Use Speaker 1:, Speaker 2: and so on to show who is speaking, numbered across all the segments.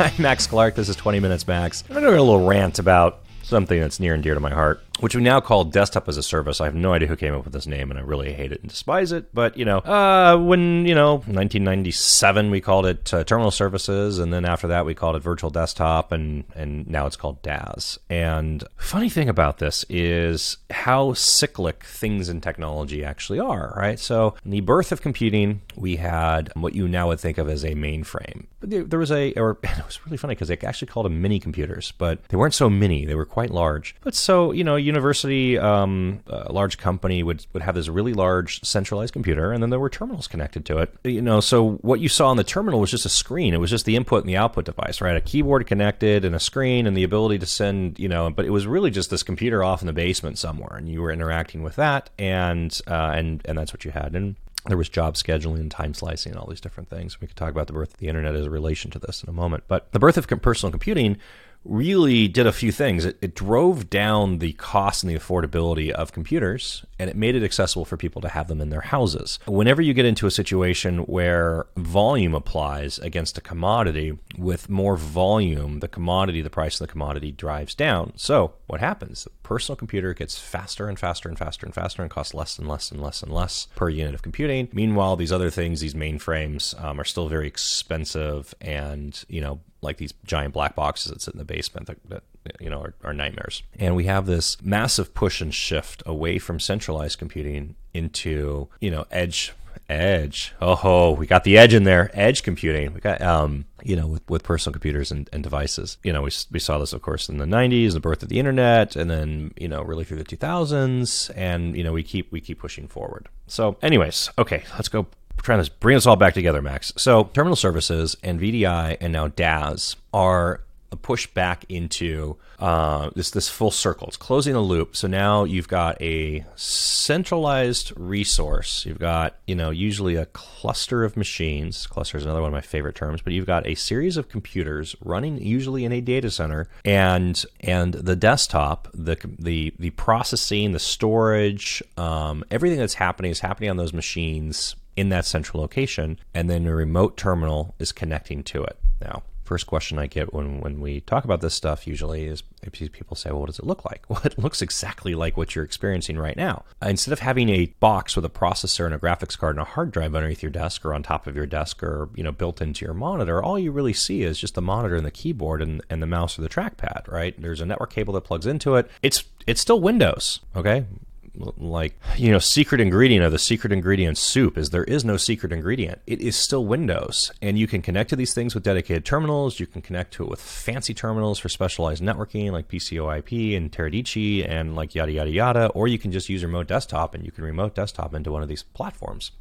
Speaker 1: I'm Max Clark. This is 20 Minutes Max. I'm going to do a little rant about something that's near and dear to my heart, which we now call desktop as a service. I have no idea who came up with this name, and I really hate it and despise it. But you know, uh, when you know, 1997, we called it uh, terminal services, and then after that, we called it virtual desktop, and and now it's called DaaS. And funny thing about this is how cyclic things in technology actually are. Right. So, in the birth of computing, we had what you now would think of as a mainframe. But there, there was a, or it was really funny because they actually called them mini computers, but they weren't so mini; they were quite large. But so, you know, university, um, a large company would, would have this really large centralized computer, and then there were terminals connected to it. You know, so what you saw on the terminal was just a screen. It was just the input and the output device, right? A keyboard connected and a screen and the ability to send, you know, but it was really just this computer off in the basement somewhere, and you were interacting with that, and uh, and and that's what you had. And there was job scheduling and time slicing and all these different things. We could talk about the birth of the internet as a relation to this in a moment. But the birth of personal computing really did a few things. It, it, drove down the cost and the affordability of computers, and it made it accessible for people to have them in their houses. Whenever you get into a situation where volume applies against a commodity, with more volume, the commodity, the price of the commodity drives down. So what happens? The personal computer gets faster and faster and faster and faster and costs less and less and less and less per unit of computing. Meanwhile, these other things, these mainframes, um, are still very expensive and, you know, like these giant black boxes that sit in the basement that, that you know are, are, nightmares. And we have this massive push and shift away from centralized computing into you know edge edge. Oh, ho, we got the edge in there. Edge computing. We got um you know with, with personal computers and, and devices. You know we we saw this of course in the 90s, the birth of the internet, and then you know really through the 2000s, and you know we keep we keep pushing forward. So, anyways, okay, let's go trying to bring us all back together, Max. So, terminal services and VDI and now DaaS are a push back into uh, this this full circle. It's closing the loop. So now you've got a centralized resource. You've got you know usually a cluster of machines. Cluster is another one of my favorite terms. But you've got a series of computers running usually in a data center, and and the desktop, the the the processing, the storage, um, everything that's happening is happening on those machines in that central location, and then a remote terminal is connecting to it. Now, first question I get when, when we talk about this stuff usually is people say, well, what does it look like? Well, it looks exactly like what you're experiencing right now. Instead of having a box with a processor and a graphics card and a hard drive underneath your desk or on top of your desk or, you know, built into your monitor, all you really see is just the monitor and the keyboard and, and the mouse or the trackpad, right? There's a network cable that plugs into it. It's it's still Windows, okay? Like you know secret ingredient of the secret ingredient soup is there is no secret ingredient. It is still windows and you can connect to these things with dedicated terminals. You can connect to it with fancy terminals for specialized networking like pcoip and teradici and like yada yada yada. Or you can just use remote desktop and you can remote desktop into one of these platforms.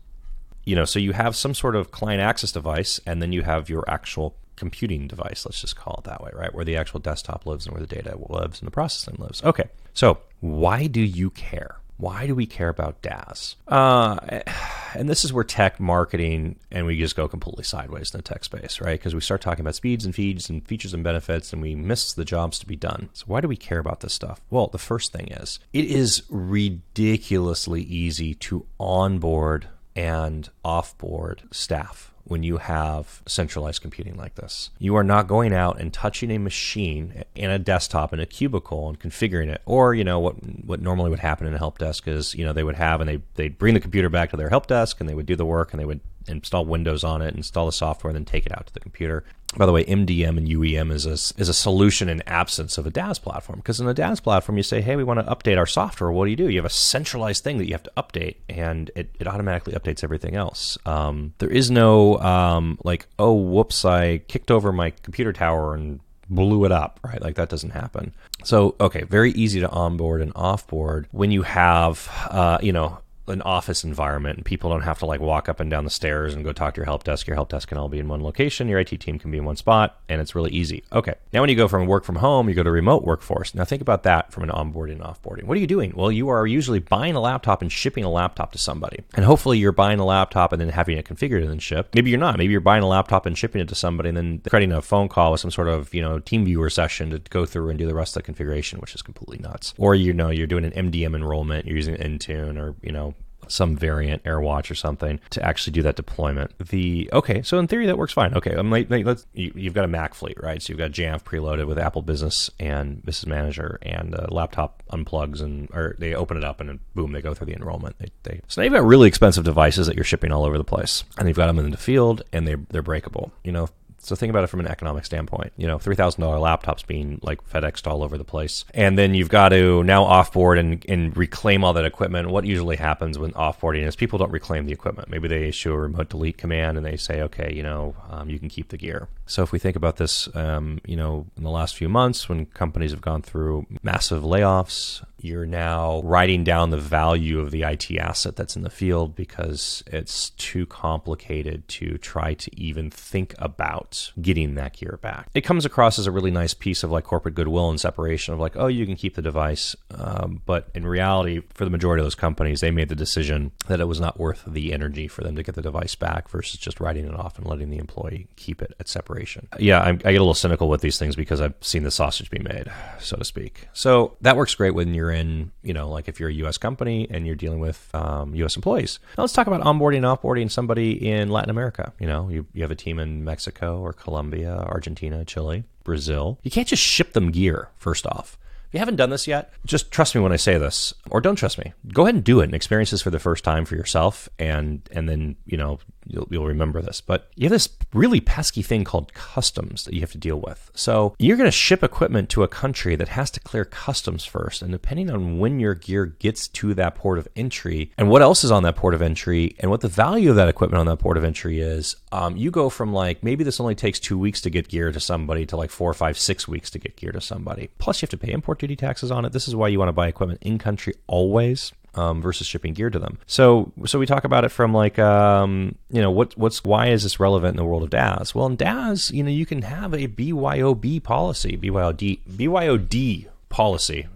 Speaker 1: You know so you have some sort of client access device and then you have your actual computing device let's just call it that way right where the actual desktop lives and where the data lives and the processing lives okay so why do you care why do we care about DaaS? Uh, and this is where tech marketing and we just go completely sideways in the tech space, right? Because we start talking about speeds and feeds and features and benefits, and we miss the jobs to be done. So why do we care about this stuff? Well, the first thing is it is ridiculously easy to onboard and offboard staff when you have centralized computing like this. You are not going out and touching a machine in a desktop in a cubicle and configuring it. Or, you know, what what normally would happen in a help desk is, you know, they would have and they they'd bring the computer back to their help desk and they would do the work and they would install Windows on it, install the software, and then take it out to the computer. By the way, MDM and UEM is a, is a solution in absence of a DaaS platform. Because in a DaaS platform, you say, hey, we want to update our software. What do you do? You have a centralized thing that you have to update, and it, it automatically updates everything else. Um, there is no, um, like, oh, whoops, I kicked over my computer tower and blew it up, right? Like that doesn't happen. So, okay, very easy to onboard and offboard when you have, uh, you know, an office environment and people don't have to like walk up and down the stairs and go talk to your help desk. Your help desk can all be in one location. Your IT team can be in one spot and it's really easy. Okay. Now, when you go from work from home, you go to remote workforce. Now, think about that from an onboarding and offboarding. What are you doing? Well, you are usually buying a laptop and shipping a laptop to somebody. And hopefully you're buying a laptop and then having it configured and then shipped. Maybe you're not. Maybe you're buying a laptop and shipping it to somebody and then creating a phone call with some sort of, you know, team viewer session to go through and do the rest of the configuration, which is completely nuts. Or, you know, you're doing an MDM enrollment, you're using Intune or, you know, some variant AirWatch or something to actually do that deployment. The okay, so in theory that works fine. Okay, um, I'm like, let's you, have got a Mac fleet, right? So you've got Jamf preloaded with Apple Business and Business Manager, and a laptop unplugs and or they open it up and boom, they go through the enrollment. They, they so now you've got really expensive devices that you're shipping all over the place, and you've got them in the field and they they're breakable. You know, so think about it from an economic standpoint. You know, three thousand dollar laptops being like FedExed all over the place, and then you've got to now offboard and, and reclaim all that equipment. What usually happens when offboarding is people don't reclaim the equipment. Maybe they issue a remote delete command and they say, okay, you know, um, you can keep the gear. So if we think about this, um, you know, in the last few months when companies have gone through massive layoffs, you're now writing down the value of the IT asset that's in the field because it's too complicated to try to even think about getting that gear back. It comes across as a really nice piece of like corporate goodwill and separation of like, oh, you can keep the device. Um, but in reality, for the majority of those companies, they made the decision that it was not worth the energy for them to get the device back versus just writing it off and letting the employee keep it at separation. Yeah, I, I get a little cynical with these things because I've seen the sausage be made, so to speak. So that works great when you're you're in, you know, like if you're a U.S. company and you're dealing with um, U.S. employees. Now let's talk about onboarding and offboarding somebody in Latin America. You know, you, you have a team in Mexico or Colombia, Argentina, Chile, Brazil. You can't just ship them gear, first off. If you haven't done this yet, just trust me when I say this, or don't trust me. Go ahead and do it and experience this for the first time for yourself, and and then you know you'll, you'll remember this. But you have this really pesky thing called customs that you have to deal with. So you're going to ship equipment to a country that has to clear customs first. And depending on when your gear gets to that port of entry and what else is on that port of entry and what the value of that equipment on that port of entry is, um, you go from like maybe this only takes two weeks to get gear to somebody to like four, five, six weeks to get gear to somebody. Plus, you have to pay import duty taxes on it. This is why you want to buy equipment in country always um, versus shipping gear to them. So so we talk about it from like um, you know what what's why is this relevant in the world of DaaS? Well, in DaaS, you know you can have a BYOB policy, BYOD BYOD policy.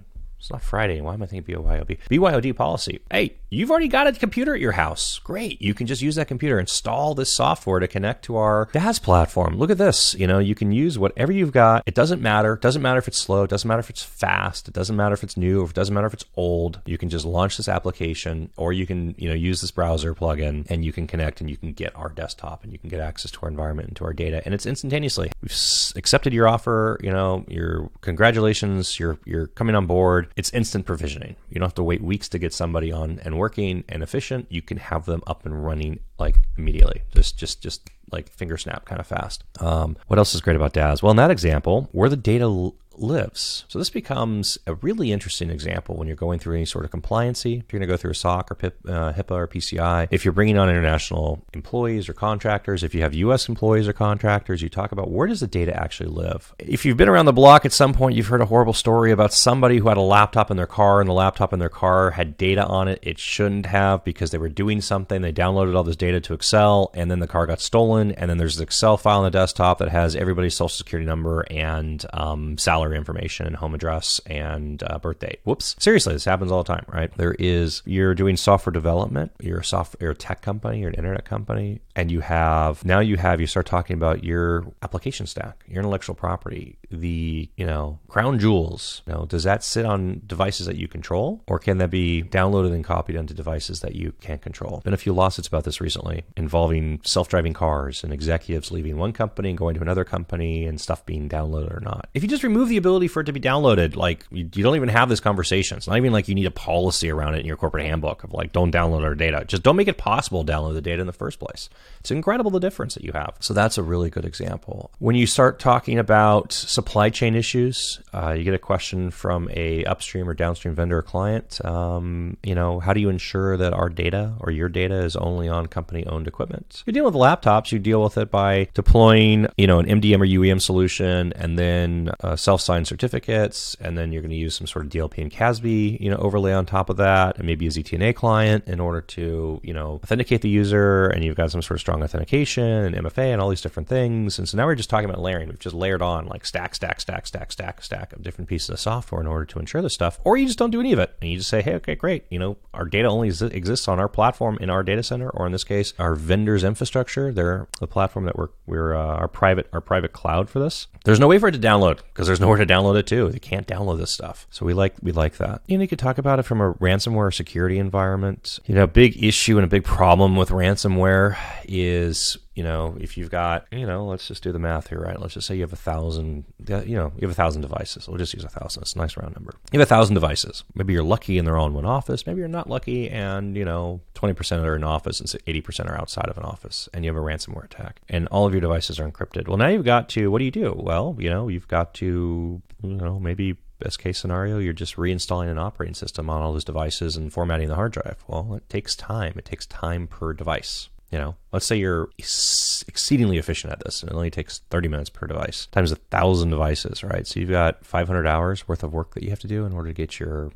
Speaker 1: It's not Friday. Why am I thinking BYOB? BYOD policy. Hey, You've already got a computer at your house. Great. You can just use that computer, install this software to connect to our DaaS platform. Look at this. You know, you can use whatever you've got. It doesn't matter. It doesn't matter if it's slow. It doesn't matter if it's fast. It doesn't matter if it's new. Or it doesn't matter if it's old. You can just launch this application or you can, you know, use this browser plugin and you can connect and you can get our desktop and you can get access to our environment and to our data. And it's instantaneously. We've accepted your offer. You know, your congratulations. You're, you're coming on board. It's instant provisioning. You don't have to wait weeks to get somebody on and working and efficient, you can have them up and running like immediately. Just just just like finger snap kind of fast. Um, what else is great about DaaS? Well, in that example, where the data lives. So this becomes a really interesting example when you're going through any sort of compliancy. If you're going to go through a SOC or PIP, uh, HIPAA or PCI, if you're bringing on international employees or contractors, if you have U.S. employees or contractors, you talk about where does the data actually live. If you've been around the block at some point, you've heard a horrible story about somebody who had a laptop in their car and the laptop in their car had data on it it shouldn't have because they were doing something. They downloaded all this data to Excel and then the car got stolen. And then there's an Excel file on the desktop that has everybody's social security number and um, salary information and home address and uh. Whoops. Seriously, this happens all the time, right? There is, you're doing software development, you're a software, you're a tech company, you're an internet company, and you have, now you have, you start talking about your application stack, your intellectual property, the, you know, crown jewels. You know, does that sit on devices that you control or can that be downloaded and copied onto devices that you can't control? Been a few lawsuits about this recently involving self-driving cars and executives leaving one company and going to another company and stuff being downloaded or not. If you just remove the ability for it to be downloaded. Like you, you, don't even have this conversation. It's not even like you need a policy around it in your corporate handbook of like don't download our data. Just don't make it possible to download the data in the first place. It's incredible the difference that you have. So that's a really good example. When you start talking about supply chain issues, uh, you get a question from a upstream or downstream vendor or client. Um, you know, how do you ensure that our data or your data is only on company owned equipment? You're dealing with laptops, you deal with it by deploying, you know, an MDM or UEM solution and then uh, self signed certificates, and then you're going to use some sort of DLP and CASB, you know, overlay on top of that, and maybe a ZTNA client in order to, you know, authenticate the user, and you've got some sort of strong authentication and MFA and all these different things. And so now we're just talking about layering. We've just layered on like stack, stack, stack, stack, stack, stack of different pieces of software in order to ensure this stuff. Or you just don't do any of it, and you just say, hey, okay, great, you know, our data only exists on our platform in our data center, or in this case, our vendor's infrastructure. They're the platform that we're we're uh, our private our private cloud for this. There's no way for it to download because there's nowhere to download it to. They can't download this stuff. So we like we like that. Know, you could talk about it from a ransomware security environment. You know, big issue and a big problem with ransomware is you know, if you've got, you know, let's just do the math here, right? Let's just say you have a thousand, you know, you have a thousand devices. We'll just use a thousand. It's a nice round number. You have a thousand devices. Maybe you're lucky and they're all in one office. Maybe you're not lucky and, you know, 20% are in office and 80% are outside of an office and you have a ransomware attack and all of your devices are encrypted. Well, now you've got to, what do you do? Well, you know, you've got to, you know, maybe best case scenario, you're just reinstalling an operating system on all those devices and formatting the hard drive. Well, it takes time. It takes time per device. You know, let's say you're exceedingly efficient at this and it only takes 30 minutes per device times a thousand devices, right? So you've got 500 hours worth of work that you have to do in order to get your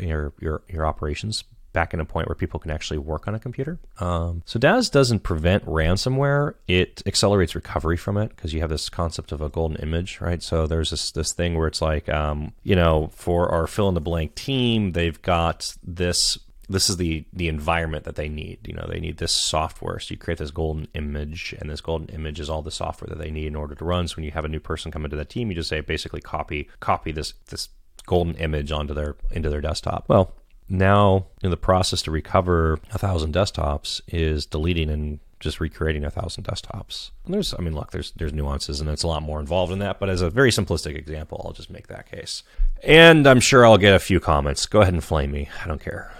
Speaker 1: your your, your operations back in a point where people can actually work on a computer. Um, so DaaS doesn't prevent ransomware; it accelerates recovery from it because you have this concept of a golden image, right? So there's this this thing where it's like, um, you know, for our fill in the blank team, they've got this this is the the environment that they need. You know, they need this software. So you create this golden image, and this golden image is all the software that they need in order to run. So when you have a new person come into that team, you just say basically copy copy this this golden image onto their into their desktop. Well, now in the process to recover a thousand desktops is deleting and just recreating a thousand desktops. And there's, I mean, look, there's there's nuances and it's a lot more involved in that. But as a very simplistic example, I'll just make that case. And I'm sure I'll get a few comments. Go ahead and flame me. I don't care.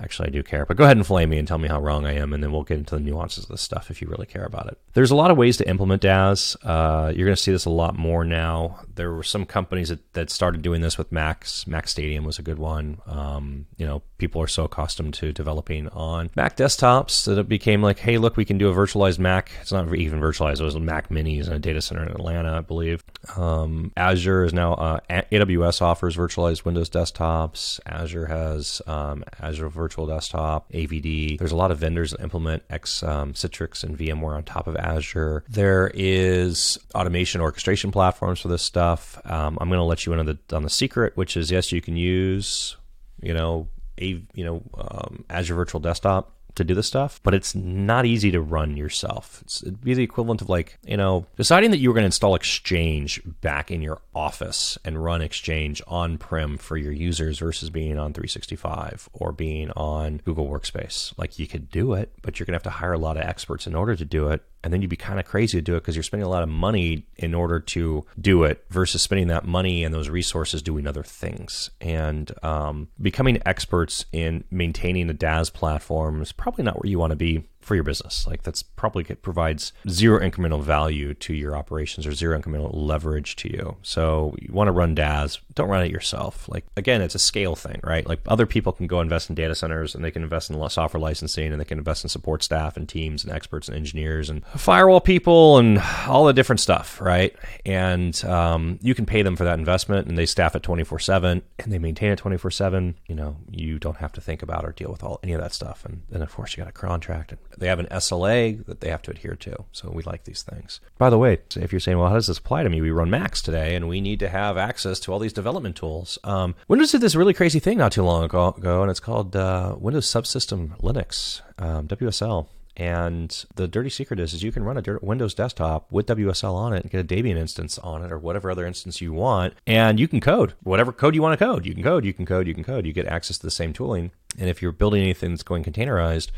Speaker 1: Actually, I do care. But go ahead and flame me and tell me how wrong I am, and then we'll get into the nuances of this stuff if you really care about it. There's a lot of ways to implement DaaS. Uh, you're going to see this a lot more now. There were some companies that, that started doing this with Macs. Mac Stadium was a good one. Um, you know, people are so accustomed to developing on Mac desktops that it became like, hey, look, we can do a virtualized Mac. It's not even virtualized. It was Mac Minis in a data center in Atlanta, I believe. Um, Azure is now uh, AWS offers virtualized Windows desktops. Azure has um, Azure Virtual Desktop, AVD. There's a lot of vendors that implement X um, Citrix and VMware on top of Azure. There is automation orchestration platforms for this stuff. Um, I'm going to let you in on the on the secret, which is yes, you can use you know a you know um, Azure Virtual Desktop to do this stuff, but it's not easy to run yourself. It's, it'd be the equivalent of like, you know, deciding that you were going to install Exchange back in your office and run Exchange on prem for your users versus being on 365 or being on Google Workspace. Like you could do it, but you're going to have to hire a lot of experts in order to do it and then you'd be kind of crazy to do it because you're spending a lot of money in order to do it versus spending that money and those resources doing other things. And um, becoming experts in maintaining a DaaS platform is probably not where you want to be for your business. Like that's probably it provides zero incremental value to your operations or zero incremental leverage to you. So you want to run DaaS, don't run it yourself. Like again, it's a scale thing, right? Like other people can go invest in data centers and they can invest in software licensing and they can invest in support staff and teams and experts and engineers and firewall people and all the different stuff, right? And um, you can pay them for that investment and they staff it 24 seven and they maintain it 24 seven. You know, you don't have to think about or deal with all any of that stuff. And then of course you got a contract and they have an SLA that they have to adhere to. So we like these things. By the way, if you're saying, well, how does this apply to me? We run Macs today and we need to have access to all these development tools. Um, Windows did this really crazy thing not too long ago, and it's called uh, Windows Subsystem Linux, um, WSL. And the dirty secret is, is you can run a Windows desktop with WSL on it and get a Debian instance on it or whatever other instance you want. And you can code whatever code you want to code. You can code, you can code, you can code. You get access to the same tooling. And if you're building anything that's going containerized,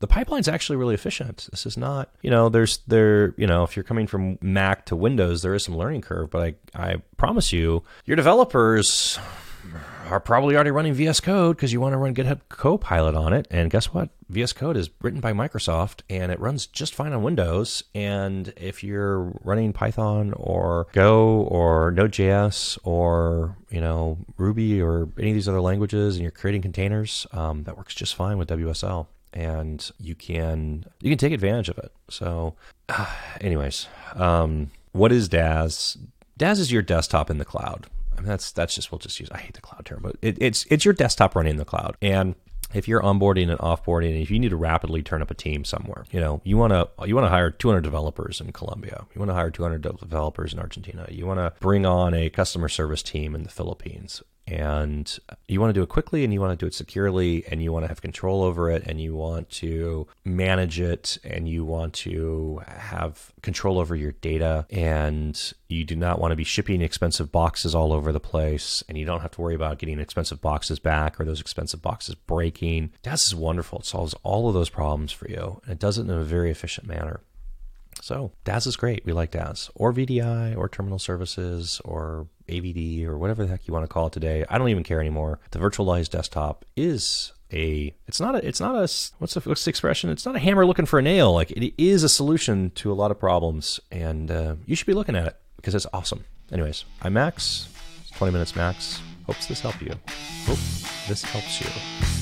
Speaker 1: the pipeline's actually really efficient. This is not, you know, there's there, you know, if you're coming from Mac to Windows, there is some learning curve, but I, I promise you, your developers are probably already running VS Code because you want to run GitHub Copilot on it. And guess what? VS Code is written by Microsoft and it runs just fine on Windows. And if you're running Python or Go or Node.js or you know Ruby or any of these other languages, and you're creating containers, um, that works just fine with WSL and you can you can take advantage of it. So, anyways, um, what is DaaS? DaaS is your desktop in the cloud. I mean, that's that's just we'll just use. I hate the cloud term, but it, it's it's your desktop running in the cloud. And if you're onboarding and offboarding, if you need to rapidly turn up a team somewhere, you know, you want to you want to hire 200 developers in Colombia. You want to hire 200 developers in Argentina. You want to bring on a customer service team in the Philippines and you want to do it quickly and you want to do it securely and you want to have control over it and you want to manage it and you want to have control over your data and you do not want to be shipping expensive boxes all over the place and you don't have to worry about getting expensive boxes back or those expensive boxes breaking. DaaS is wonderful. It solves all of those problems for you and it does it in a very efficient manner. So DaaS is great. We like DaaS or VDI or terminal services or AVD or whatever the heck you want to call it today. I don't even care anymore. The virtualized desktop is a it's not a it's not a what's the, what's the expression it's not a hammer looking for a nail like it is a solution to a lot of problems and uh, you should be looking at it because it's awesome anyways i'm max 20 minutes max hopes this help you hope this helps you